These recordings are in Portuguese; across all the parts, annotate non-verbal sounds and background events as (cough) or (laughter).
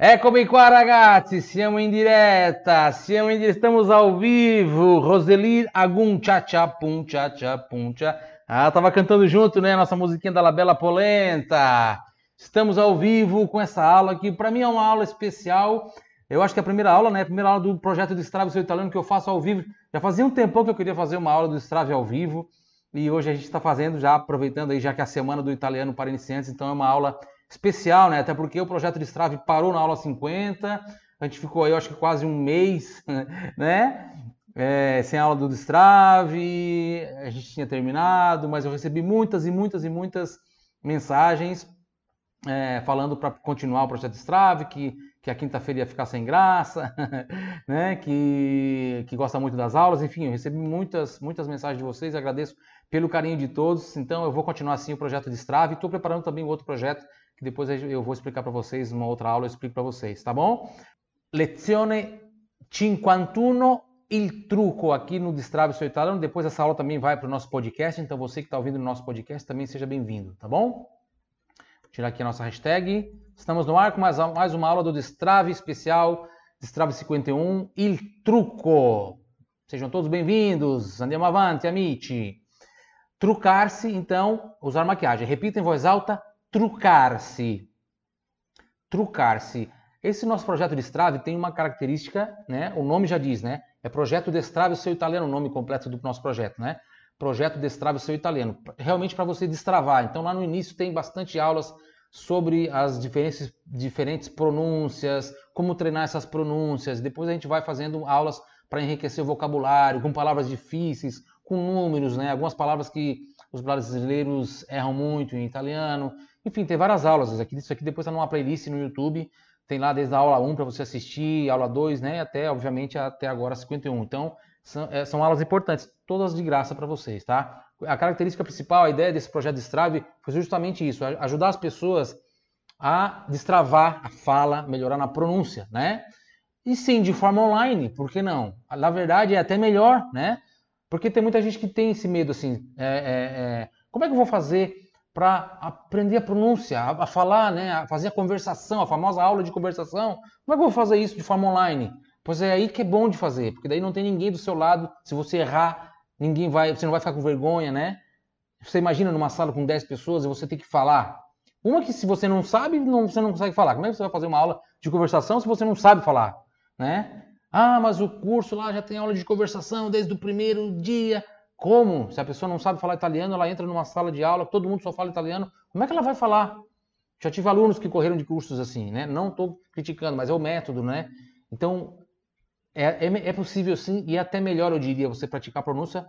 Eccomi qua ragazzi, siamo in diretta, siamo in diretta, estamos ao vivo. Roseli Agum Cha Cha Pum Cha Cha Pum Cha. Ah, tava cantando junto, né? Nossa musiquinha da Labela Polenta. Estamos ao vivo com essa aula que para mim é uma aula especial. Eu acho que é a primeira aula, né? A primeira aula do projeto do Strave Seu Italiano que eu faço ao vivo. Já fazia um tempão que eu queria fazer uma aula do Strave ao vivo e hoje a gente está fazendo já aproveitando aí já que é a semana do italiano para iniciantes, então é uma aula especial, né? Até porque o projeto de Strave parou na aula 50, a gente ficou aí, acho que quase um mês, (laughs) né? É, sem aula do Strave, a gente tinha terminado, mas eu recebi muitas e muitas e muitas mensagens é, falando para continuar o projeto de Strave, que, que a quinta-feira ia ficar sem graça, (laughs) né? Que, que gosta muito das aulas, enfim, eu recebi muitas, muitas mensagens de vocês, agradeço pelo carinho de todos, então eu vou continuar assim o projeto de Strave, estou preparando também outro projeto que depois eu vou explicar para vocês, numa outra aula eu explico para vocês, tá bom? Lezione 51, il truco aqui no Destrave Seu Italiano. Depois essa aula também vai para o nosso podcast, então você que está ouvindo o nosso podcast também seja bem-vindo, tá bom? Vou tirar aqui a nossa hashtag. Estamos no ar com mais, mais uma aula do Destrave especial, Destrave 51, il truco. Sejam todos bem-vindos. Andiamo avanti, amici. Trucar-se, então, usar maquiagem. Repita em voz alta, trucar-se. Trucar-se. Esse nosso projeto de Strave tem uma característica, né? O nome já diz, né? É projeto de Strave seu italiano, o nome completo do nosso projeto, né? Projeto de Strave seu italiano. Realmente para você destravar. Então lá no início tem bastante aulas sobre as diferentes, diferentes pronúncias, como treinar essas pronúncias. Depois a gente vai fazendo aulas para enriquecer o vocabulário, com palavras difíceis, com números, né? Algumas palavras que os brasileiros erram muito em italiano. Enfim, tem várias aulas aqui. Isso aqui depois está numa playlist no YouTube. Tem lá desde a aula 1 para você assistir, aula 2, né? Até, obviamente, até agora 51. Então, são, é, são aulas importantes, todas de graça para vocês, tá? A característica principal, a ideia desse projeto de Strave foi justamente isso, ajudar as pessoas a destravar a fala, melhorar na pronúncia, né? E sim, de forma online, por que não? Na verdade, é até melhor, né? Porque tem muita gente que tem esse medo assim, é, é, é, como é que eu vou fazer para aprender a pronúncia, a, a, falar, né, a fazer a conversação, a famosa aula de conversação. Como é que eu vou fazer isso de forma online? Pois é aí que é bom de fazer, porque daí não tem ninguém do seu lado. Se você errar, ninguém vai, você não vai ficar com vergonha, né? Você imagina numa sala com 10 pessoas e você tem que falar. Uma que se você não sabe, não, você não consegue falar. Como é que você vai fazer uma aula de conversação se você não sabe falar, né? Ah, mas o curso lá já tem aula de conversação desde o primeiro dia. Como? Se a pessoa não sabe falar italiano, ela entra numa sala de aula, todo mundo só fala italiano, como é que ela vai falar? Já tive alunos que correram de cursos assim, né? Não estou criticando, mas é o método, né? Então, é, é, é, possível sim, e é até melhor, eu diria, você praticar a pronúncia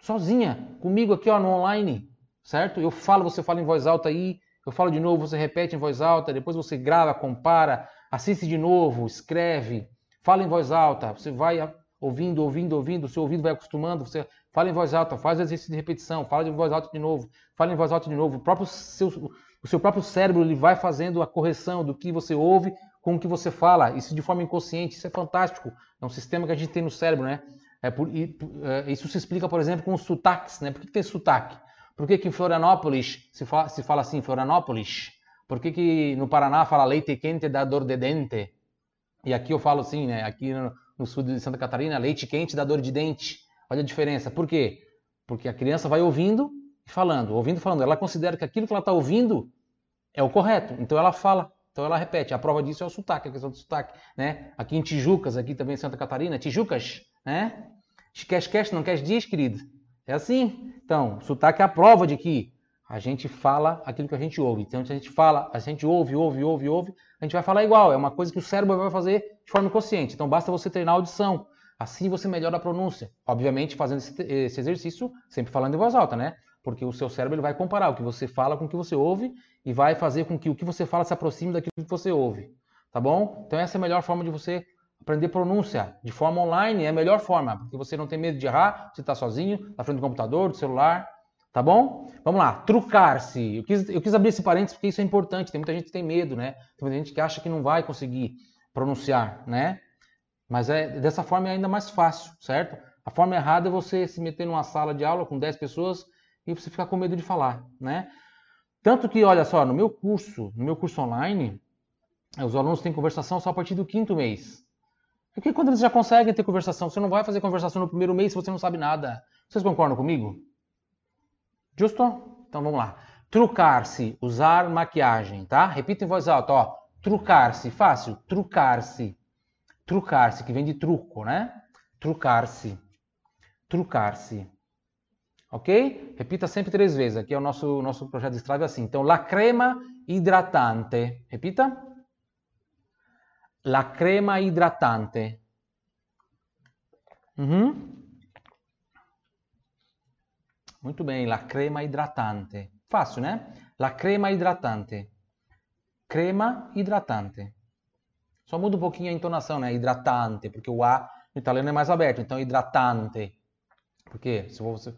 sozinha, comigo aqui ó, no online, certo? Eu falo, você fala em voz alta aí, eu falo de novo, você repete em voz alta, depois você grava, compara, assiste de novo, escreve, fala em voz alta, você vai ouvindo, ouvindo, ouvindo, seu ouvido vai acostumando, você fala em voz alta, faz exercício de repetição, fala em voz alta de novo, fala em voz alta de novo. O próprio seu, o seu próprio cérebro ele vai fazendo a correção do que você ouve com o que você fala, isso de forma inconsciente, isso é fantástico. É um sistema que a gente tem no cérebro, né? É por, e, é, isso se explica, por exemplo, com os sotaques, né? Por que, que tem sotaque? Por que, que em Florianópolis se fala, se fala assim, Florianópolis? Por que, que no Paraná fala leite quente dá dor de dente? E aqui eu falo assim, né? Aqui no, no sul de Santa Catarina, leite quente dá dor de dente. Olha a diferença. Por quê? Porque a criança vai ouvindo e falando, ouvindo e falando. Ela considera que aquilo que ela está ouvindo é o correto. Então ela fala, então ela repete. A prova disso é o sotaque, a questão do sotaque. Né? Aqui em Tijucas, aqui também em Santa Catarina, Tijucas, né? Quer, quer, não quer dias, querido? É assim. Então, sotaque é a prova de que a gente fala aquilo que a gente ouve. Então, se a gente fala, a gente ouve, ouve, ouve, ouve, a gente vai falar igual. É uma coisa que o cérebro vai fazer de forma inconsciente. Então, basta você treinar a audição. Assim você melhora a pronúncia. Obviamente, fazendo esse exercício, sempre falando em voz alta, né? Porque o seu cérebro ele vai comparar o que você fala com o que você ouve e vai fazer com que o que você fala se aproxime daquilo que você ouve. Tá bom? Então, essa é a melhor forma de você aprender pronúncia. De forma online é a melhor forma, porque você não tem medo de errar, você está sozinho, na frente do computador, do celular, Tá bom? Vamos lá, trucar-se. Eu quis, eu quis abrir esse parênteses porque isso é importante. Tem muita gente que tem medo, né? Tem muita gente que acha que não vai conseguir pronunciar, né? Mas é, dessa forma é ainda mais fácil, certo? A forma errada é você se meter numa sala de aula com 10 pessoas e você ficar com medo de falar, né? Tanto que, olha só, no meu curso, no meu curso online, Os alunos têm conversação só a partir do quinto mês. Porque quando eles já conseguem ter conversação, você não vai fazer conversação no primeiro mês se você não sabe nada. Vocês concordam comigo? Justo? Então vamos lá. Trucar-se, usar maquiagem, tá? Repita em voz alta, ó. Trucar-se, fácil. Trucar-se. Trucar-se, que vem de truco, né? Trucar-se. Trucar-se. Ok? Repita sempre três vezes. Aqui é o nosso, nosso projeto de Strave assim. Então, la crema hidratante. Repita. La crema hidratante. Uhum. Muito bem, la crema hidratante. Fácil, né? La crema hidratante. Crema hidratante. Só muda um pouquinho a entonação, né? Hidratante, porque o A no italiano é mais aberto. Então, hidratante. Porque se você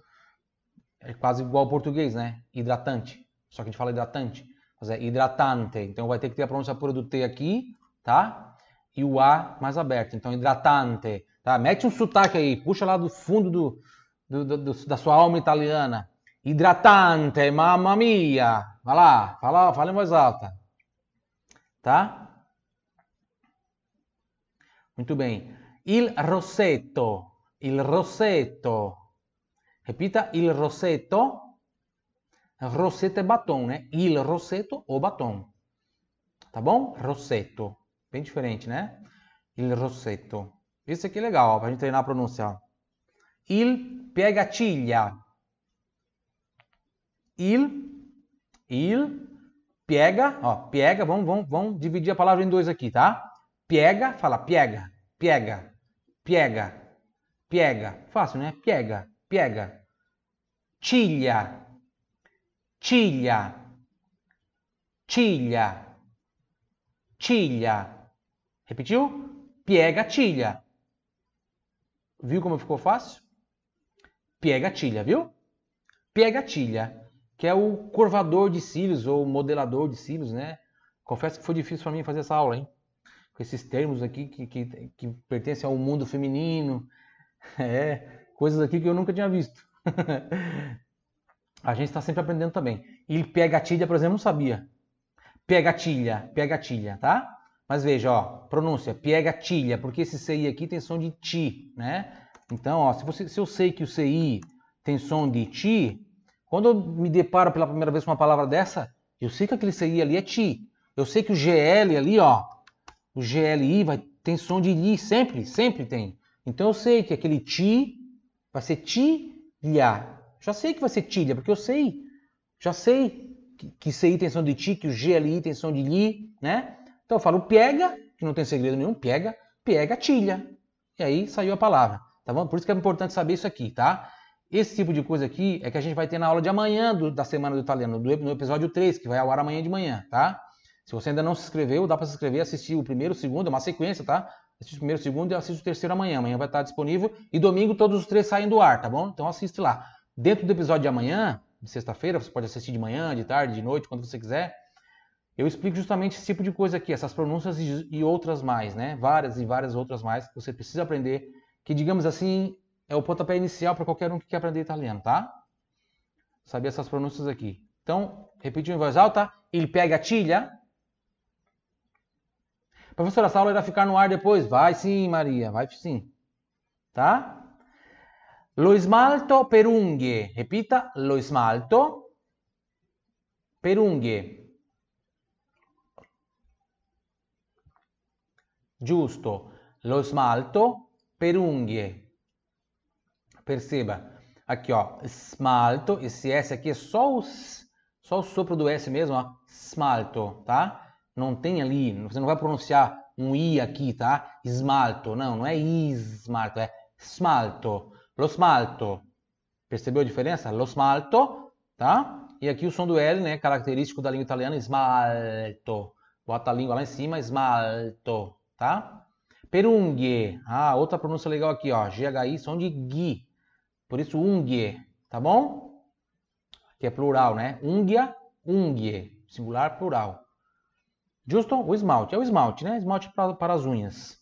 é quase igual ao português, né? Hidratante. Só que a gente fala hidratante. Mas é hidratante. Então, vai ter que ter a pronúncia pura do T aqui, tá? E o A mais aberto. Então, hidratante. Tá? Mete um sotaque aí. Puxa lá do fundo do, do, do, do da sua alma italiana. Hidratante, mamma mia. Vai lá, fala, fala em voz alta. Tá? Muito bem. Il rossetto, il rossetto. Repita, il rossetto. Rossetto é batom, né? Il rossetto ou batom. Tá bom? Rossetto. Bem diferente, né? Il rossetto. Isso aqui é legal, ó, pra gente treinar a pronúncia. Il piegaciglia. Il, il, piega, ó, piega, vamos, vamos, vamos dividir a palavra em dois aqui, tá? Piega, fala piega, piega, piega, piega. Fácil, né? Piega, piega. Ciglia, ciglia, ciglia, ciglia. Repetiu? Piega, ciglia. Viu como ficou fácil? Piega, ciglia, viu? Piega, ciglia que é o curvador de cílios ou modelador de cílios, né? Confesso que foi difícil para mim fazer essa aula, hein? Com esses termos aqui que, que, que pertencem ao mundo feminino, (laughs) é, coisas aqui que eu nunca tinha visto. (laughs) a gente está sempre aprendendo também. E gatilha, por exemplo, não sabia. Pegatilha, pegatilha, tá? Mas veja, ó, pronúncia, gatilha, porque esse CI aqui tem som de ti, né? Então, ó, se, você, se eu sei que o CI tem som de ti, quando eu me deparo pela primeira vez com uma palavra dessa, eu sei que aquele CI ali é ti. Eu sei que o GL ali, ó, o GLI vai, tem som de li, sempre, sempre tem. Então eu sei que aquele ti vai ser tilha. Já sei que vai ser tilha, porque eu sei. Já sei que, que CI tem som de ti, que o GLI tem som de li, né? Então eu falo pega, que não tem segredo nenhum, pega, pega, tilha. E aí saiu a palavra, tá bom? Por isso que é importante saber isso aqui, tá? Esse tipo de coisa aqui é que a gente vai ter na aula de amanhã do, da semana do italiano, do, no episódio 3, que vai ao ar amanhã de manhã, tá? Se você ainda não se inscreveu, dá para se inscrever, assistir o primeiro, o segundo, é uma sequência, tá? Assiste o primeiro, o segundo e assiste o terceiro amanhã. Amanhã vai estar disponível e domingo todos os três saem do ar, tá bom? Então assiste lá. Dentro do episódio de amanhã, de sexta-feira, você pode assistir de manhã, de tarde, de noite, quando você quiser. Eu explico justamente esse tipo de coisa aqui, essas pronúncias e, e outras mais, né? Várias e várias outras mais que você precisa aprender, que digamos assim, é o pontapé inicial para qualquer um que quer aprender italiano, tá? Saber essas pronúncias aqui. Então, repetindo em voz alta, il tilha. Professora, essa aula irá ficar no ar depois? Vai sim, Maria, vai sim. Tá? Lo smalto per unghie. Repita, lo smalto per unghie. Giusto. Lo smalto per unghie. Perceba, aqui ó, smalto, esse S aqui é só, os, só o sopro do S mesmo, ó, smalto, tá? Não tem ali, você não vai pronunciar um I aqui, tá? Smalto, não, não é smalto, é smalto. Lo smalto, percebeu a diferença? Lo smalto, tá? E aqui o som do L, né, característico da língua italiana, smalto. Bota a língua lá em cima, smalto, tá? Perunghie, ah, outra pronúncia legal aqui, ó, GHI, som de gui. Por isso, unghie, tá bom? Que é plural, né? Unghia, unghie, singular, plural. Justo? O esmalte, é o esmalte, né? Esmalte para, para as unhas.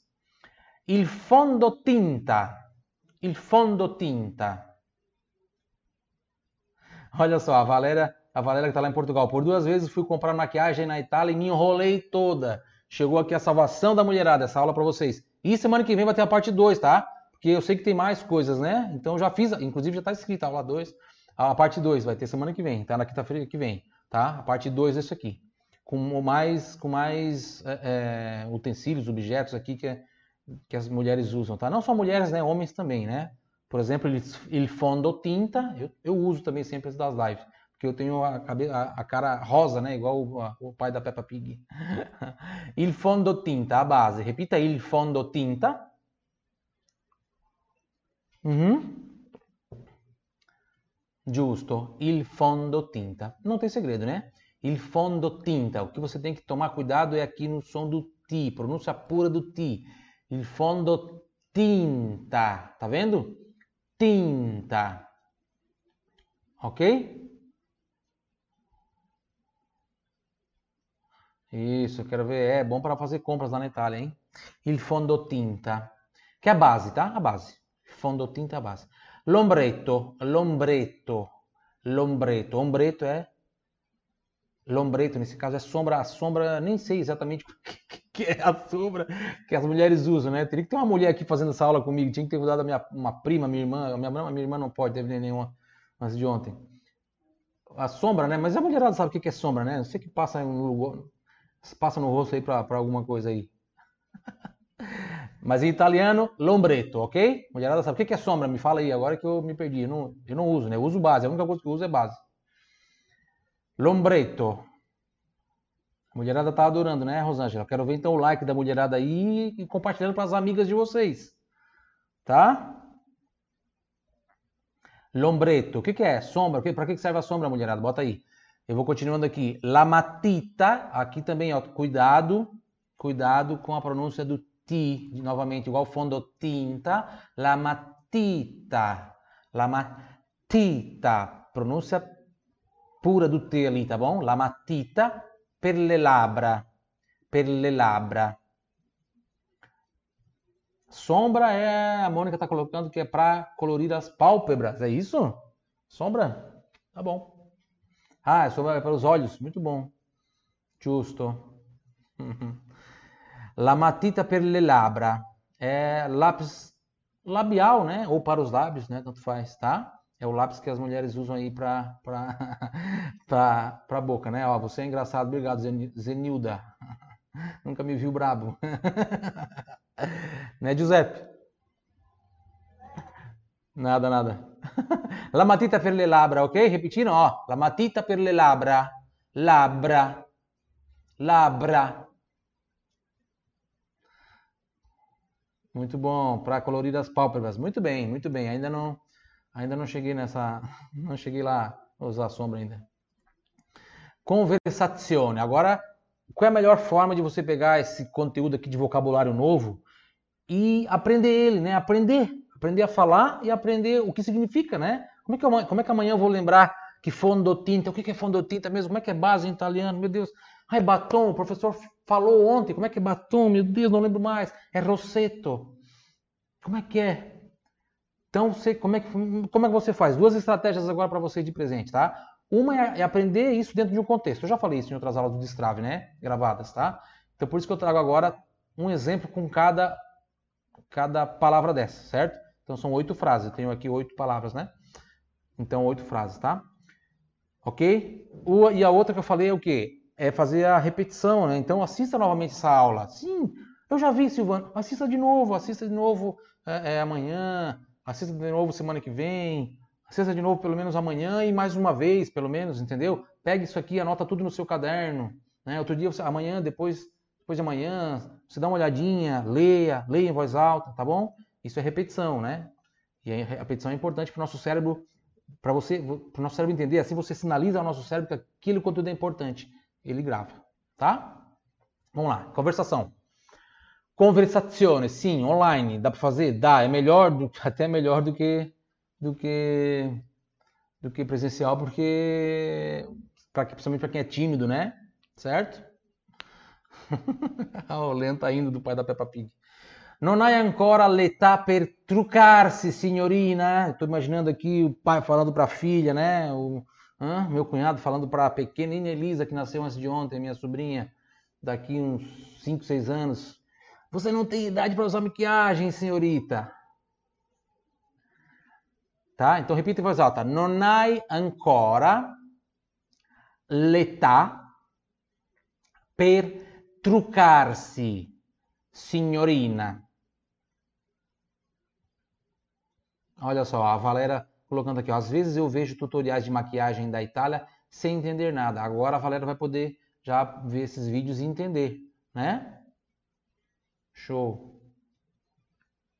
Il fondotinta, il fondotinta. Olha só, a Valéria, a Valéria que está lá em Portugal. Por duas vezes fui comprar maquiagem na Itália e me enrolei toda. Chegou aqui a salvação da mulherada, essa aula para vocês. E semana que vem vai ter a parte 2, tá? Porque eu sei que tem mais coisas, né? Então já fiz, inclusive já tá escrito a aula 2. A parte 2 vai ter semana que vem, tá? Na quinta-feira que vem, tá? A parte 2 é isso aqui. Com mais, com mais é, é, utensílios, objetos aqui que, é, que as mulheres usam, tá? Não só mulheres, né? Homens também, né? Por exemplo, ele fondo tinta, eu, eu uso também sempre as das lives porque eu tenho a, a, a, cara rosa, né? Igual o, o pai da Peppa Pig. (laughs) il tinta, a base. Repita il fondo tinta. Uhum. Giusto, il tinta. Não tem segredo, né? Il fondo tinta. O que você tem que tomar cuidado é aqui no som do ti, pronúncia pura do ti. Il fondo tinta. Tá vendo? Tinta. Ok? Isso, quero ver. É bom para fazer compras lá na Itália, hein? Il fondotinta, que é a base, tá? A base. Fondotinta é a base. Lombretto, lombretto, lombretto. Ombretto é lombretto, nesse caso é sombra. A sombra, nem sei exatamente (laughs) o que é a sombra que as mulheres usam, né? Teria que ter uma mulher aqui fazendo essa aula comigo. Tinha que ter dado a minha uma prima, minha irmã. Minha, minha irmã não pode, ter nenhuma antes de ontem. A sombra, né? Mas a mulherada sabe o que é sombra, né? Não sei que passa no Passa no rosto aí para alguma coisa aí. Mas em italiano, lombretto, ok? Mulherada sabe o que é sombra? Me fala aí, agora que eu me perdi. Eu não, eu não uso, né? Eu uso base. A única coisa que eu uso é base. Lombretto. A mulherada tá adorando, né, Rosângela? Quero ver então o like da mulherada aí e compartilhando para as amigas de vocês. Tá? Lombretto. O que, que é? Sombra. Para que serve a sombra, mulherada? Bota aí. Eu vou continuando aqui. La matita, aqui também, ó, cuidado, cuidado com a pronúncia do ti, novamente, igual fundo tinta. La matita, la matita, pronúncia pura do T ali, tá bom? La matita per le labbra, per le labbra. Sombra é, a Mônica está colocando que é para colorir as pálpebras, é isso? Sombra? Tá bom. Ah, é sobre, para os olhos, muito bom. Giusto. (laughs) La matita per le labbra. É lápis labial, né? Ou para os lábios, né? Tanto faz, tá? É o lápis que as mulheres usam aí para para (laughs) para boca, né? Ó, você é engraçado, obrigado, Zenilda. (laughs) Nunca me viu brabo. (laughs) né, Giuseppe? Nada, nada. la matita per le labbra, ok? Repetindo, ó. La matita per le labbra. Labbra. Labbra. Muito bom, para colorir as pálpebras. Muito bem, muito bem. Ainda não, ainda não cheguei nessa, (laughs) não cheguei lá a usar a sombra ainda. Conversazione. Agora, qual é a melhor forma de você pegar esse conteúdo aqui de vocabulário novo e aprender ele, né? Aprender aprender a falar e aprender o que significa, né? Como é que, eu, como é que amanhã eu vou lembrar que fondotinta, o que é fondotinta mesmo? Como é que é base em italiano? Meu Deus. Ai, batom, o professor falou ontem, como é que é batom? Meu Deus, não lembro mais. É rosseto. Como é que é? Então, você, como, é que, como é que você faz? Duas estratégias agora para você de presente, tá? Uma é, é, aprender isso dentro de um contexto. Eu já falei isso em outras aulas do Destrave, né? Gravadas, tá? Então, por isso que eu trago agora um exemplo com cada, cada palavra dessa, certo? Então são oito frases. Eu tenho aqui oito palavras, né? Então, oito frases, tá? Ok? O, e a outra que eu falei é o quê? É fazer a repetição, né? Então, assista novamente essa aula. Sim, eu já vi, Silvano. Assista de novo, assista de novo é, é, amanhã, assista de novo semana que vem, assista de novo pelo menos amanhã e mais uma vez, pelo menos, entendeu? Pegue isso aqui, anota tudo no seu caderno. Né? Outro dia, você, amanhã, depois, depois de amanhã, você dá uma olhadinha, leia, leia em voz alta, tá bom? Isso é repetição, né? E a repetição é importante para o nosso cérebro, para você, para o nosso cérebro entender. Assim você sinaliza ao nosso cérebro que aquele conteúdo é importante. Ele grava, tá? Vamos lá, conversação. Conversazione, sim, online, dá para fazer? Dá, é melhor, do, (laughs) até melhor do que do que do que presencial, porque pra, principalmente para quem é tímido, né? Certo? (laughs) o lento tá indo do pai da Peppa Pig. Non hai ancora l'età per trucar-se, signorina? Estou imaginando aqui o pai falando para a filha, né? O, meu cunhado falando para a pequenina Elisa, que nasceu antes de ontem, minha sobrinha. daqui uns 5, 6 anos. Você não tem idade para usar maquiagem, senhorita. Tá? Então repita em voz alta. Non hai ancora l'età per truccarsi, signorina. Olha só, a Valéria colocando aqui. Ó, Às vezes eu vejo tutoriais de maquiagem da Itália sem entender nada. Agora a Valéria vai poder já ver esses vídeos e entender, né? Show.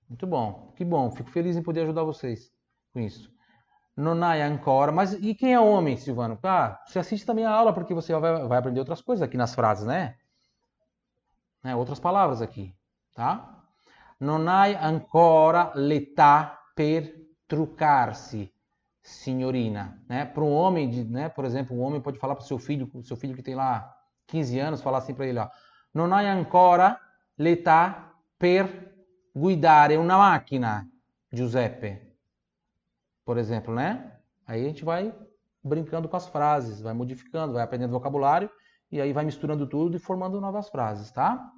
Muito bom. Que bom. Fico feliz em poder ajudar vocês com isso. Non hai ancora. Mas e quem é homem, Silvano? Ah, você assiste também a aula porque você vai, vai aprender outras coisas aqui nas frases, né? né? Outras palavras aqui, tá? Non hai ancora l'età per trucar-se, signorina. Né? Para um homem, de, né? por exemplo, um homem pode falar para o seu filho, seu filho que tem lá 15 anos, falar assim para ele, ó, non hai ancora l'età per guidare una macchina, Giuseppe. Por exemplo, né? Aí a gente vai brincando com as frases, vai modificando, vai aprendendo vocabulário e aí vai misturando tudo e formando novas frases, tá?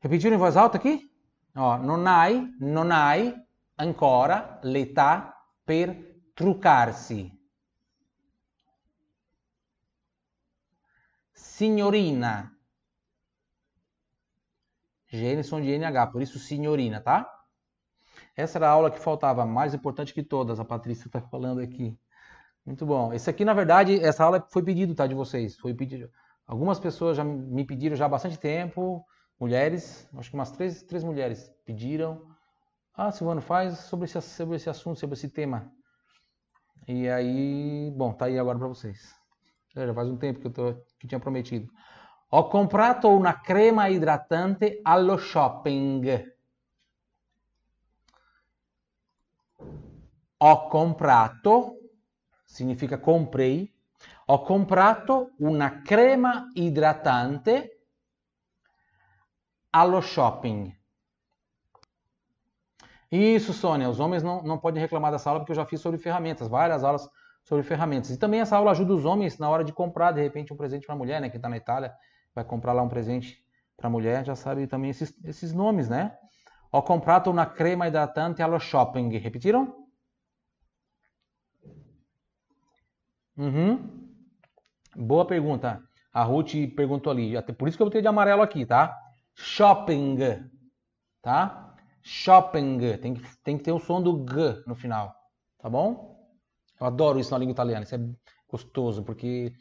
Repetiram em voz alta aqui? Ó, non hai, non hai ancora l'età per truccarsi. Signorina. GN de NH, por isso signorina, tá? Essa era a aula que faltava, mais importante que todas, a Patrícia está falando aqui. Muito bom. Esse aqui, na verdade, essa aula foi pedido, tá, de vocês. Foi pedido. Algumas pessoas já me pediram já há bastante tempo, mulheres, acho que umas três, três mulheres pediram. Ah, Silvano, faz sobre esse, sobre esse assunto, sobre esse tema. E aí, bom, tá aí agora para vocês. Já faz um tempo que eu tô, que tinha prometido. Ho comprato una crema idratante allo shopping. Ho comprato, significa comprei, ho comprato una crema idratante allo shopping. Isso, Sônia, os homens não, não podem reclamar dessa aula porque eu já fiz sobre ferramentas, várias aulas sobre ferramentas. E também essa aula ajuda os homens na hora de comprar, de repente, um presente para a mulher, né? Que está na Itália, vai comprar lá um presente para a mulher, já sabe também esses, esses nomes, né? Ho comprato una crema idratante allo shopping. Repetiram? Uhum. Boa pergunta. A Ruth perguntou ali. Por isso que eu botei de amarelo aqui, tá? Shopping. Tá? Shopping. Tem que, tem que ter o som do G no final. Tá bom? Eu adoro isso na língua italiana. Isso é gostoso, porque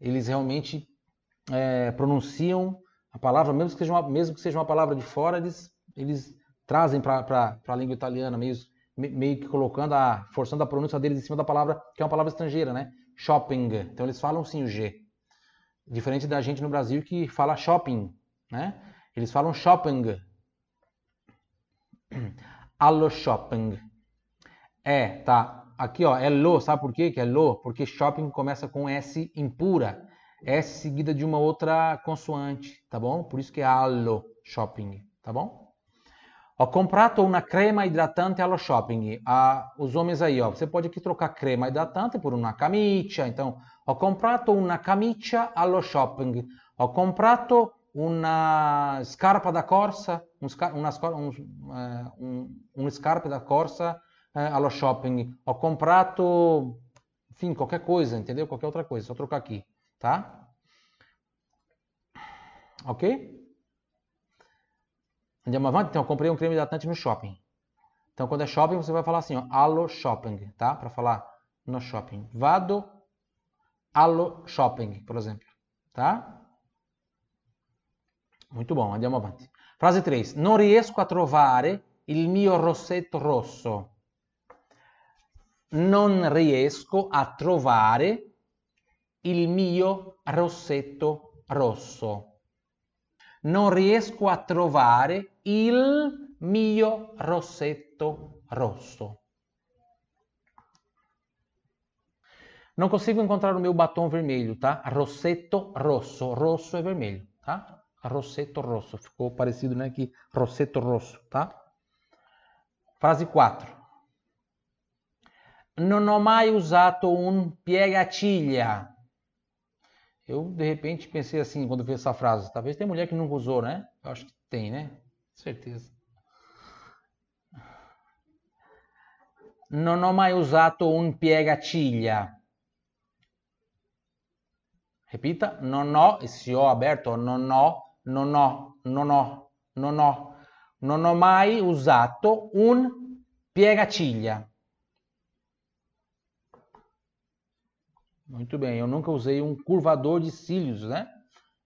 eles realmente é, pronunciam a palavra, mesmo que, seja uma, mesmo que seja uma palavra de fora, eles, eles trazem para a língua italiana, meio, meio que colocando a, forçando a pronúncia deles em cima da palavra, que é uma palavra estrangeira, né? Shopping. Então eles falam sim o G. Diferente da gente no Brasil que fala shopping, né? Eles falam shopping. Allo shopping. É, tá. Aqui, ó, é lo, sabe por quê que é lo? Porque shopping começa com S impura. S seguida de uma outra consoante, tá bom? Por isso que é allo shopping, tá bom? Ho comprato una crema idratante allo shopping. Ah, os homens aí, ó, você pode aqui trocar crema idratante por uma camicia. Então, ho comprato una camicia allo shopping. Ho comprato una scarpa da corsa, una, un, uh, un, un scarpa da corsa uh, allo shopping. Ho comprato, enfim, qualquer coisa, entendeu? Qualquer outra coisa, só trocar aqui, tá? Ok? Andiamo avanti? Então, eu comprei um creme hidratante no shopping. Então, quando é shopping, você vai falar assim, ó, allo shopping, tá? Para falar no shopping. Vado allo shopping, por exemplo, tá? Muito bom, andiamo avanti. Frase 3. Non riesco a trovare il mio rossetto rosso. Non riesco a trovare il mio rossetto rosso non riesco a trovare il mio rossetto rosso. Não consigo encontrar o meu batom vermelho, tá? Rossetto rosso. Rosso é vermelho, tá? Rossetto rosso. Ficou parecido, né? Aqui, rossetto rosso, tá? Frase 4. Non ho mai usato un piegaciglia. Eu, de repente, pensei assim, quando vi essa frase, talvez tem mulher que nunca usou, né? Eu acho que tem, né? Certeza. Non ho mai usato un piegaciglia. Repita, non ho, se ho aperto, non ho, non ho, non ho, non ho, non ho mai usato un piegaciglia. Muito bem, eu nunca usei um curvador de cílios, né?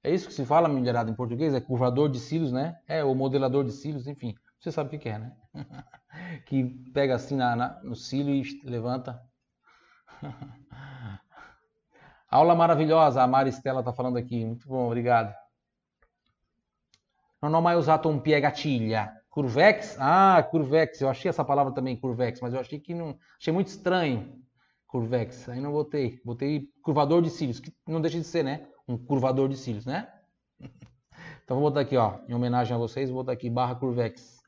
É isso que se fala, mulherada, em português? É curvador de cílios, né? É, o modelador de cílios, enfim. Você sabe o que é, né? (laughs) que pega assim na, na, no cílio e levanta. (laughs) Aula maravilhosa, a Maristela está falando aqui. Muito bom, obrigado. Non ho mai usato un piegatiglia. Curvex? Ah, curvex. Eu achei essa palavra também, curvex, mas eu achei que não. Achei muito estranho. Curvex. Aí não botei. Botei curvador de cílios, que não deixa de ser, né? Um curvador de cílios, né? (laughs) Então vou botar aqui, ó, em homenagem a vocês, vou botar aqui barra curvex.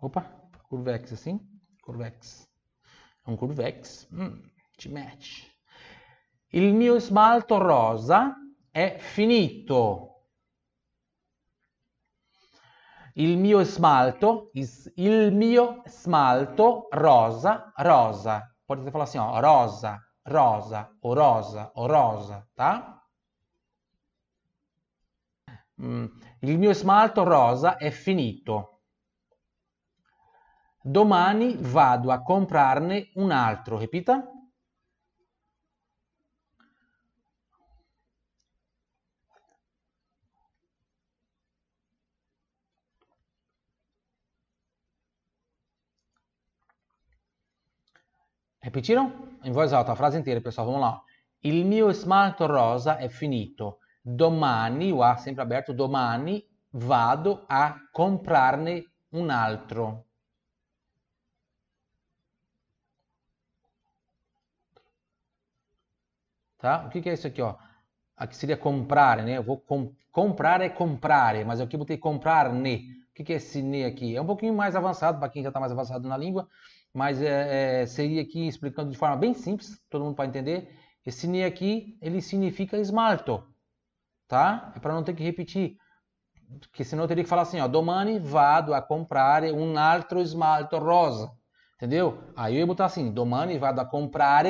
Opa, curvex assim? Curvex. É um curvex. Hum, te mete. Il mio smalto rosa è finito. Il mio smalto, il mio smalto rosa, rosa. Potete falar assim, rosa, rosa, o rosa, o rosa, tá? Mm, il mio smalto rosa è finito. Domani vado a comprarne un altro, repita? Repetiram? In voz alta, a frase inteira, pessoal. Vamos lá. Il mio smalto rosa è finito. Domani, o A sempre aberto, domani vado a comprarne un altro. Tá? O que, que é isso aqui? Ó? Aqui seria comprar, né? Eu vou com, comprar é comprar, mas aqui eu botei comprar ne. O que, que é esse ne aqui? É um pouquinho mais avançado para quem já está mais avançado na língua mas é, é, seria aqui explicando de forma bem simples, todo mundo pode entender. Esse ne aqui, ele significa esmalto, tá? É para não ter que repetir, porque senão eu teria que falar assim, ó, domani vado a comprar um altro esmalto rosa, entendeu? Aí eu ia botar assim, domani vado a comprar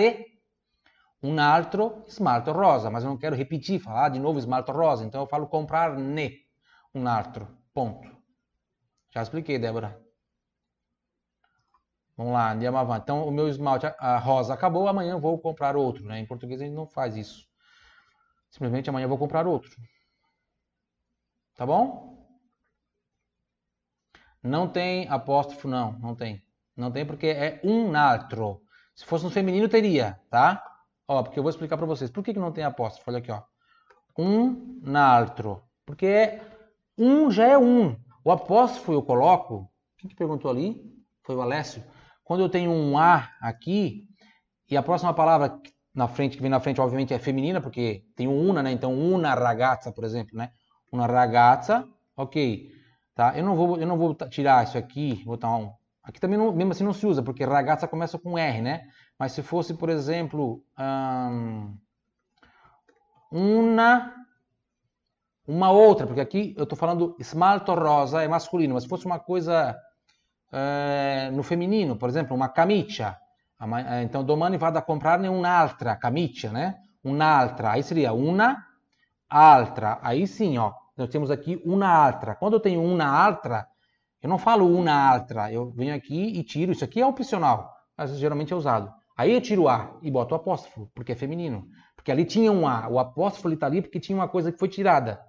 um altro esmalto rosa, mas eu não quero repetir, falar de novo esmalto rosa, então eu falo comprar ne, um altro, ponto. Já expliquei, Débora. Vamos lá, andiamo. Então, o meu esmalte a rosa acabou, amanhã vou comprar outro. Né? Em português a gente não faz isso. Simplesmente amanhã vou comprar outro. Tá bom? Não tem apóstrofo, não. Não tem. Não tem porque é um altro. Se fosse no feminino, teria, tá? Ó, porque eu vou explicar para vocês. Por que, que não tem apóstrofo? Olha aqui, ó. Um altro. Porque um já é um. O apóstrofo eu coloco... Quem que perguntou ali? Foi o Alessio quando eu tenho um A aqui, e a próxima palavra na frente, que vem na frente, obviamente, é feminina, porque tem um una, né? Então, una ragazza, por exemplo, né? Una ragazza, ok. Tá? Eu não vou, eu não vou tirar isso aqui, botar um... Aqui também, não, mesmo assim, não se usa, porque ragazza começa com R, né? Mas se fosse, por exemplo, um, una... Uma outra, porque aqui eu estou falando smalto rosa, é masculino, mas se fosse uma coisa eh, no feminino, por exemplo, uma camicia. Eh, então, domani vado a comprarne un'altra camicia, né? Un'altra. Aí seria una, altra. Aí sim, ó. Nós temos aqui uma altra. Quando eu tenho uma altra, eu não falo uma altra. Eu venho aqui e tiro. Isso aqui é opcional, mas geralmente é usado. Aí eu tiro A e boto o apóstrofo, porque é feminino. Porque ali tinha um A. O apóstrofo está ali porque tinha uma coisa que foi tirada.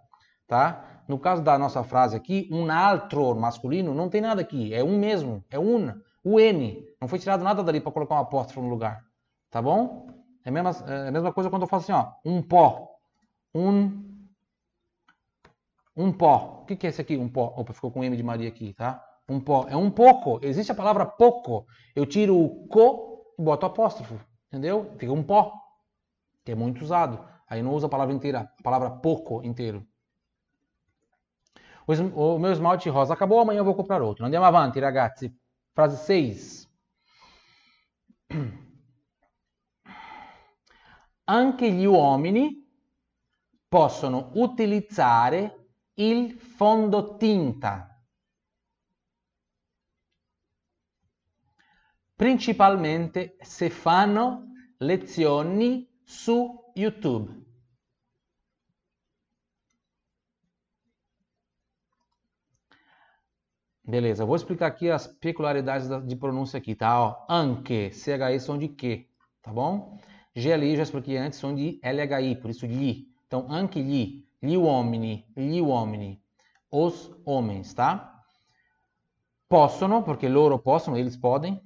Tá? No caso da nossa frase aqui, um altro masculino, não tem nada aqui. É um mesmo. É un. O N. Não foi tirado nada dali para colocar um apóstrofo no lugar. Tá bom? É a mesma, é a mesma coisa quando eu faço assim, ó. Um pó. Um. Um pó. O que, que é esse aqui? Um pó. Opa, ficou com M de Maria aqui, tá? Um pó. É um pouco. Existe a palavra pouco. Eu tiro o co e boto apóstrofo. Entendeu? Fica um pó. Que é muito usado. Aí não usa a palavra inteira. A palavra pouco inteiro. O meu esmalte rosa acabou, amanhã eu vou comprar outro. Andiamo avanti, ragazzi. Frase 6. anche gli uomini possono utilizzare il fondotinta. Principalmente se fanno lezioni su YouTube. Beleza, vou explicar aqui as peculiaridades de pronúncia aqui, tá? Ó, anche, CHI são de que, tá bom? GLI, já expliquei antes, são de LHI, por isso li. Então, anche gli, gli uomini, gli uomini, os homens, tá? Possono, porque loro possono, eles podem,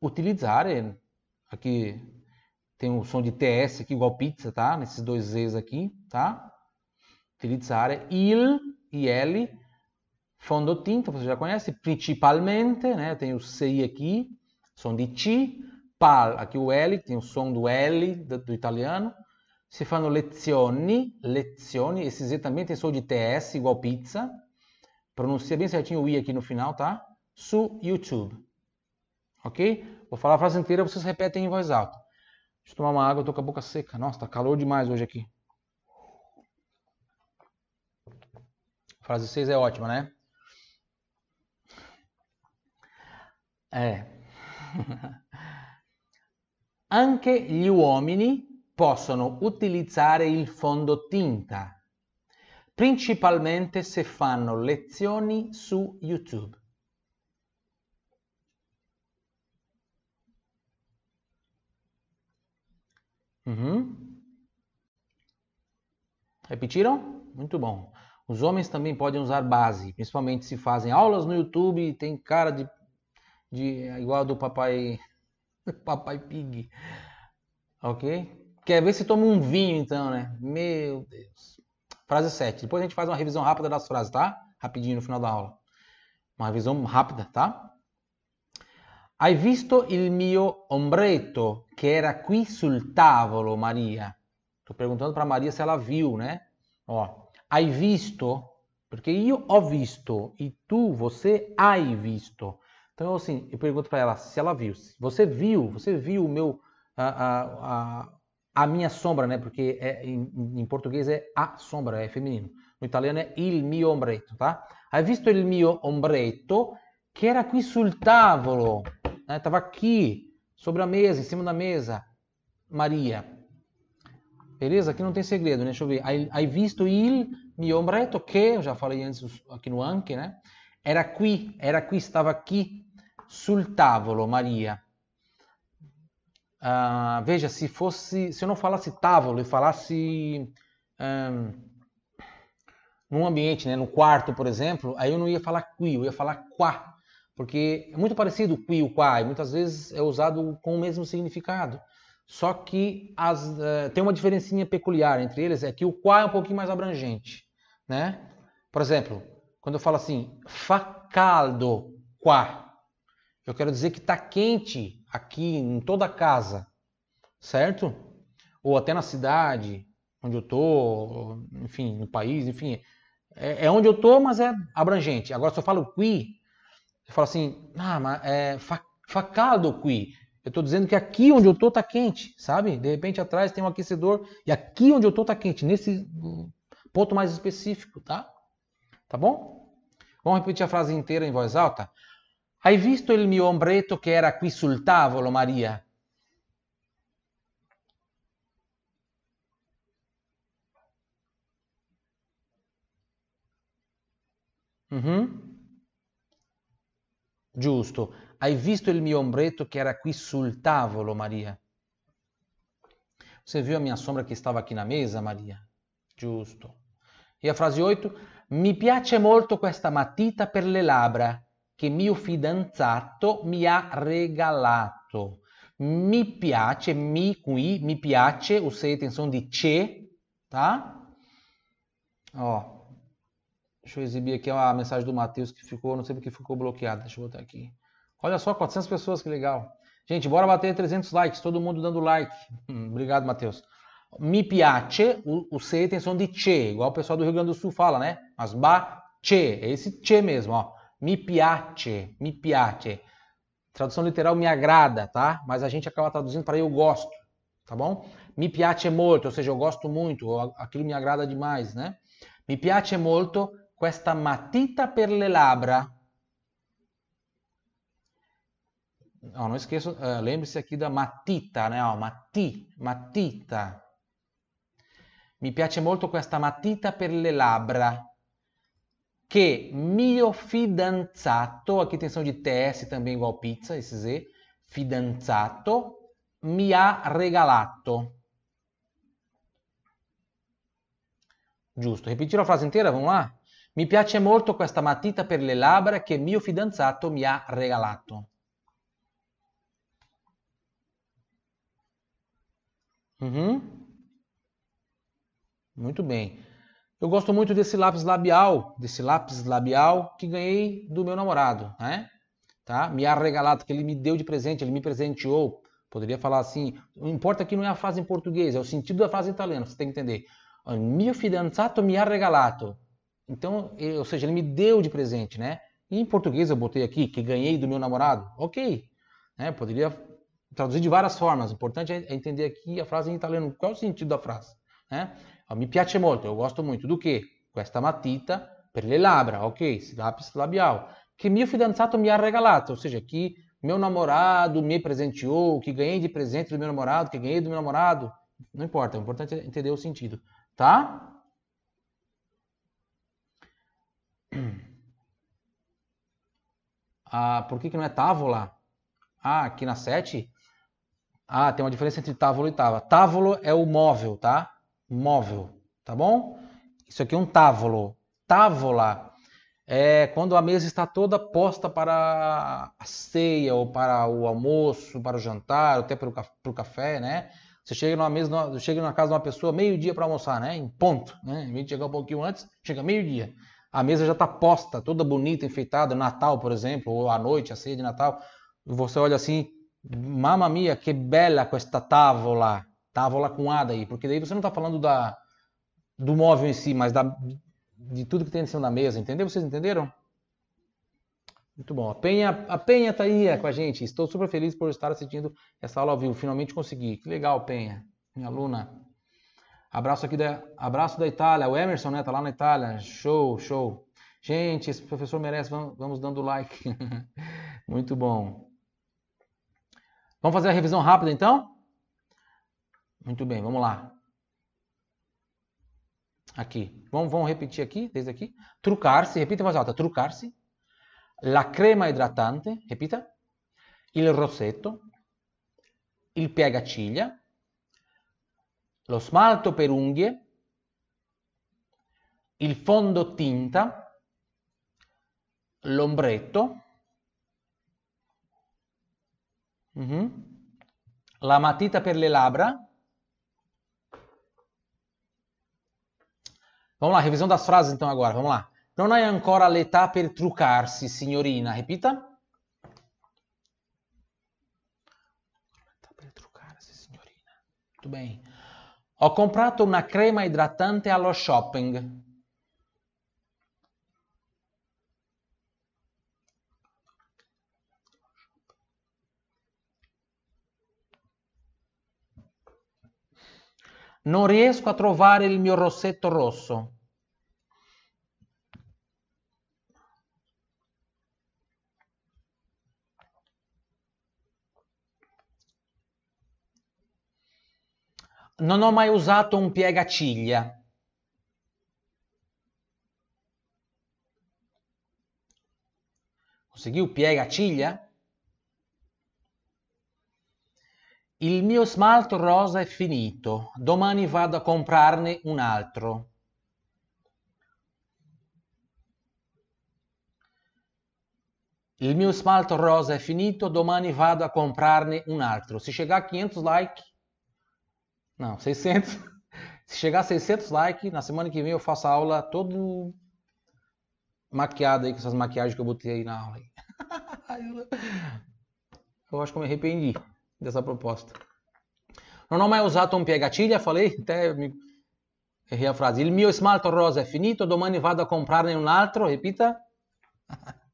utilizzare, aqui tem o som de TS aqui, igual pizza, tá? Nesses dois Z's aqui, tá? Utilizzare il, IL, Fondotinta, você já conhece, principalmente, né? Tem o CI aqui, som de C, PAL, aqui o L, tem o som do L do, do italiano. Se fanno lezioni, lezioni, esse Z também tem som de TS, igual pizza. Pronuncia bem certinho o I aqui no final, tá? Su YouTube. Ok? Vou falar a frase inteira, vocês repetem em voz alta. Deixa eu tomar uma água, eu tô com a boca seca. Nossa, tá calor demais hoje aqui. frase 6 é ótima, né? Eh. Anche gli uomini possono utilizzare il fondotinta, principalmente se fanno lezioni su YouTube. Uhum. Repetiram? Muito bom. Os homens também podem usar base, principalmente se fazem aulas no YouTube tem cara de de igual do papai (laughs) papai pig. OK? Quer ver se toma um vinho então, né? Meu Deus. Frase 7. Depois a gente faz uma revisão rápida das frases, tá? Rapidinho no final da aula. Uma revisão rápida, tá? Hai visto il mio ombretto che era qui sul tavolo, Maria? Tô perguntando para Maria se ela viu, né? Ó, hai visto, porque eu ho visto e tu, você, hai visto. Então, assim, eu pergunto para ela se ela viu. Você viu, você viu o meu, a, a, a, minha sombra, né? Porque é, em, em, português é a sombra, é feminino. No italiano é il mio ombretto, tá? Hai visto il mio ombretto que era qui sul tavolo, né? Tava aqui, sobre a mesa, em cima da mesa. Maria. Beleza? Aqui não tem segredo, né? Deixa eu ver. Hai, hai visto il mio ombretto que, eu já falei antes aqui no anche, né? Era qui, era qui, estava aqui sul tavolo, Maria. Uh, veja, se fosse, se eu não falasse tavolo e falasse um, num ambiente, né, no quarto, por exemplo, aí eu não ia falar qui, eu ia falar qua, porque é muito parecido o qui e o qua, e muitas vezes é usado com o mesmo significado. Só que as, uh, tem uma diferencinha peculiar entre eles, é que o qua é um pouquinho mais abrangente, né? Por exemplo, quando eu falo assim, fa caldo qua, eu quero dizer que está quente aqui em toda a casa, certo? Ou até na cidade onde eu tô, enfim, no país, enfim, é, é onde eu tô, mas é abrangente. Agora se eu falo qui, eu falo assim, ah, mas é facado qui. Eu estou dizendo que aqui onde eu tô tá quente, sabe? De repente atrás tem um aquecedor e aqui onde eu tô tá quente, nesse ponto mais específico, tá? Tá bom? Vamos repetir a frase inteira em voz alta? Hai visto il mio ombretto che era qui sul tavolo, Maria? Mm-hmm. Giusto. Hai visto il mio ombretto che era qui sul tavolo, Maria? Você viu a minha sombra que estava aqui na mesa, Maria? Giusto. E a frase 8? Mi piace molto questa matita per le labbra che mio fidanzato mi ha regalato. Mi piace, mi qui, mi piace, o sei atenção de che, tá? Ó, deixa eu exibir aqui a mensagem do Matheus que ficou, não sei porque ficou bloqueada, deixa eu botar aqui. Olha só, 400 pessoas, que legal. Gente, bora bater 300 likes, todo mundo dando like. Hum, obrigado, Matheus. Mi piace, o, o C tem som de che, igual o pessoal do Rio Grande do Sul fala, né? Mas ba, é esse che mesmo, ó. Mi piace, mi piace. Tradução literal me agrada, tá? Mas a gente acaba traduzindo para eu gosto, tá bom? Mi piace molto, ou seja, eu gosto muito, aquilo me agrada demais, né? Mi piace molto questa matita per le labbra. Oh, não esqueça, uh, lembre-se aqui da matita, né? Oh, mati, matita. Mi piace molto questa matita per le labbra. Che mio fidanzato, aqui tem som de TS também igual pizza, esse Z, fidanzato, mi ha regalato. Giusto, ripetirò la frase intera, vamos lá? Mi piace molto questa matita per le labbra che mio fidanzato mi ha regalato. Uhum. Muito bem. Eu gosto muito desse lápis labial, desse lápis labial que ganhei do meu namorado, né? Tá? Me ha regalado, que ele me deu de presente, ele me presenteou. Poderia falar assim, não importa que não é a frase em português, é o sentido da frase em italiano, você tem que entender. Mio fidanzato mi ha regalato. Então, ou seja, ele me deu de presente, né? E em português eu botei aqui que ganhei do meu namorado. Ok. Né? Poderia traduzir de várias formas. O importante é entender aqui a frase em italiano. Qual é o sentido da frase? Né? Mi piace molto, eu gosto muito do que? Questa matita per le labbra, ok? Lápis labial. Que mio fidanzato mi ha regalato, ou seja, que meu namorado me presenteou, que ganhei de presente do meu namorado, que ganhei do meu namorado. Não importa, o importante é entender o sentido, tá? (clears throat) Ah, por que, que não é távola? Ah, aqui na 7? Ah, tem uma diferença entre távolo e távola. Távolo é o móvel, tá? Móvel, tá bom? Isso aqui é um távolo. Távola é quando a mesa está toda posta para a ceia, ou para o almoço, para o jantar, até para o café, né? Você chega numa mesa, chega na casa de uma pessoa meio-dia para almoçar, né? Em ponto, né? Em vez de chegar um pouquinho antes, chega meio-dia. A mesa já está posta, toda bonita, enfeitada, Natal, por exemplo, ou à noite, a ceia de Natal. Você olha assim, mamma mia, que bela questa tavola. Távola com A daí, porque daí você não está falando da, do móvel em si, mas da, de tudo que tem em cima da mesa, entendeu? Vocês entenderam? Muito bom. A Penha, a Penha tá aí com a gente. Estou super feliz por estar assistindo essa aula ao vivo. Finalmente consegui. Que legal, Penha, minha aluna. Abraço aqui da, abraço da Itália. O Emerson, né? Tá lá na Itália. Show, show. Gente, esse professor merece. Vamos, vamos dando like. (laughs) Muito bom. Vamos fazer a revisão rápida então? Muito bem, vamos lá. Aqui. Vamos, vamos repetir aqui, desde aqui. Trucar-se, repita voz alta. Trucar-se. La crema idratante, repita. Il rossetto. Il piegaciglia lo smalto per unghie, il fondotinta, l'ombretto, uh-huh. la matita per le labbra. Vamos lá, revisão das frases então agora, vamos lá. Non hai ancora l'età per truccarsi, signorina. Repita. Muito bem. Ho comprato una crema idratante allo shopping. Non riesco a trovare il mio rossetto rosso. Non ho mai usato un piegaciglia. Conseguiu piegaciglia? Il mio smalto rosa è finito, domani vado a comprarne un altro. Il mio smalto rosa è finito, domani vado a comprarne un altro. Se chegar a 500 likes, Não, 600. (laughs) Se chegar a 600 likes, na semana que vem eu faço a aula todo maquiado aí com essas maquiagens que eu botei aí na aula. (laughs) eu acho que eu me arrependi dessa proposta. Non ho mai usato un piegatiglia, falei, até me... errei a frase. Il mio smalto rosa è finito, domani vado a comprarne un altro, repita. (laughs)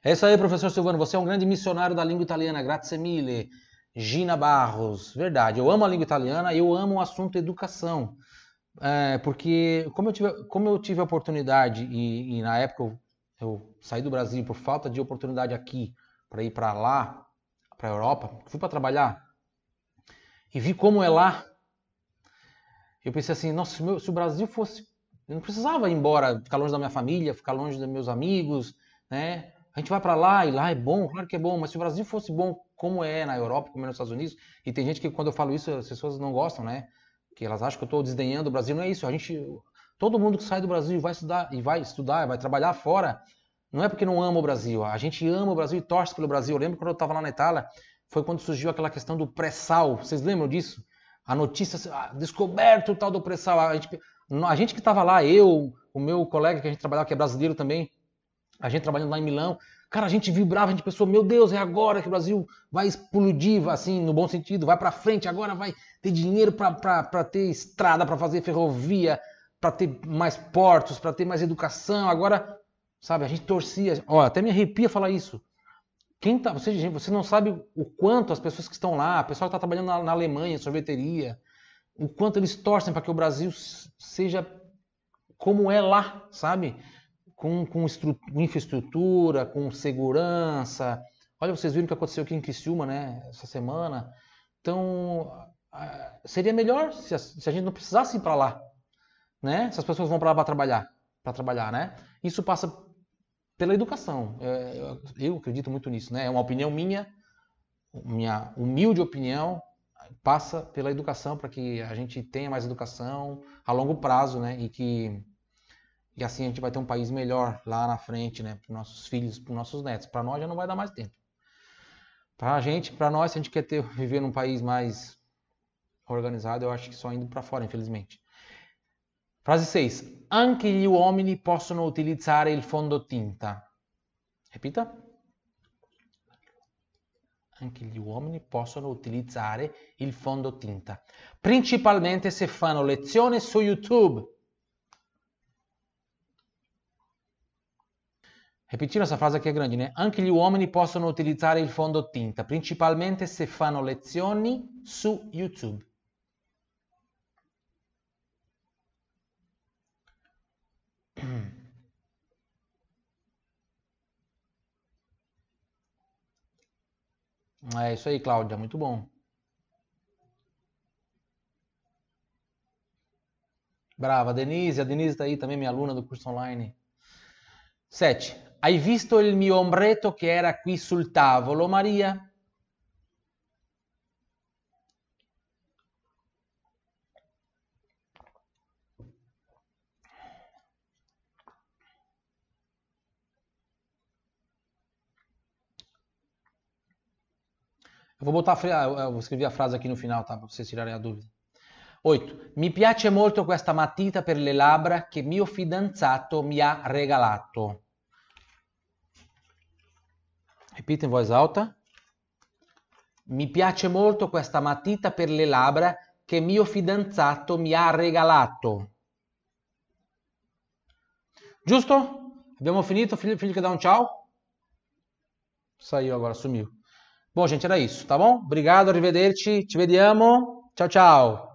É isso aí, professor Silvano. Você é um grande missionário da língua italiana. Grazie mille. Gina Barros. Verdade. Eu amo a língua italiana eu amo o assunto educação. É, porque como eu tive, como eu tive a oportunidade e, e na época eu, eu, saí do Brasil por falta de oportunidade aqui para ir para lá, para a Europa, fui para trabalhar e vi como é lá. Eu pensei assim, nossa, se, meu, se o Brasil fosse, eu não precisava ir embora, ficar longe da minha família, ficar longe dos meus amigos, né? A gente vai para lá e lá é bom, claro que é bom, mas se o Brasil fosse bom como é na Europa, como é nos Estados Unidos, e tem gente que quando eu falo isso as pessoas não gostam, né? que elas acham que eu estou desdenhando o Brasil. Não é isso. A gente, todo mundo que sai do Brasil vai estudar e vai estudar, vai trabalhar fora, não é porque não ama o Brasil. A gente ama o Brasil e torce pelo Brasil. Eu lembro quando eu estava lá na Itália, foi quando surgiu aquela questão do pré-sal. Vocês lembram disso? A notícia, ah, descoberto o tal do pré-sal. A gente, a gente que estava lá, eu, o meu colega que a gente trabalhava, que é brasileiro também, a gente trabalhando lá em Milão, Cara, a gente vibrava, a gente pensou, meu Deus, é agora que o Brasil vai explodir, assim, no bom sentido, vai para frente, agora vai ter dinheiro para ter estrada, para fazer ferrovia, para ter mais portos, para ter mais educação. Agora, sabe, a gente torcia. Ó, até me arrepia falar isso. Quem tá, você, você não sabe o quanto as pessoas que estão lá, a pessoa que está trabalhando na, na Alemanha, sorveteria, o quanto eles torcem para que o Brasil seja como é lá, sabe? com, com infraestrutura, com segurança. Olha, vocês viram o que aconteceu aqui em Criciúma, né, essa semana. Então, seria melhor se a, se a gente não precisasse ir para lá, né? Se as pessoas vão para lá para trabalhar, para trabalhar, né? Isso passa pela educação. É, eu acredito muito nisso, né? É uma opinião minha, minha humilde opinião, passa pela educação para que a gente tenha mais educação a longo prazo, né? E que e assim a gente vai ter um país melhor lá na frente, né? Para nossos filhos, para nossos netos. Para nós já não vai dar mais tempo. Para a gente, para nós, se a gente quer ter, viver num país mais organizado, eu acho que só indo para fora, infelizmente. Frase 6. Anche gli uomini possono utilizzare il fondotinta. Repita. Anche gli uomini possono utilizzare il fondotinta. Principalmente se fanno lezione su YouTube. Repetindo essa frase aqui é grande, né? Anche gli uomini possono utilizzare il fondotinta, principalmente se fanno lezioni su YouTube. É isso aí, Cláudia, muito bom. Brava, Denise, a Denise está aí também, minha aluna do curso online. 7. Hai visto il mio ombretto che era qui sul tavolo, Maria? Eu vou botar eu vou escrever a frase aqui no final, tá? Para vocês tirarem a dúvida. 8. Mi piace molto questa matita per le labbra che mio fidanzato mi ha regalato. Repita in voce alta. Mi piace molto questa matita per le labbra che mio fidanzato mi ha regalato. Giusto? Abbiamo finito? Filho, filho quer dar um tchau? Saiu agora, sumiu. Bom, gente, era isso, tá bom? Obrigado, arrivederci, ci vediamo. Ciao, ciao.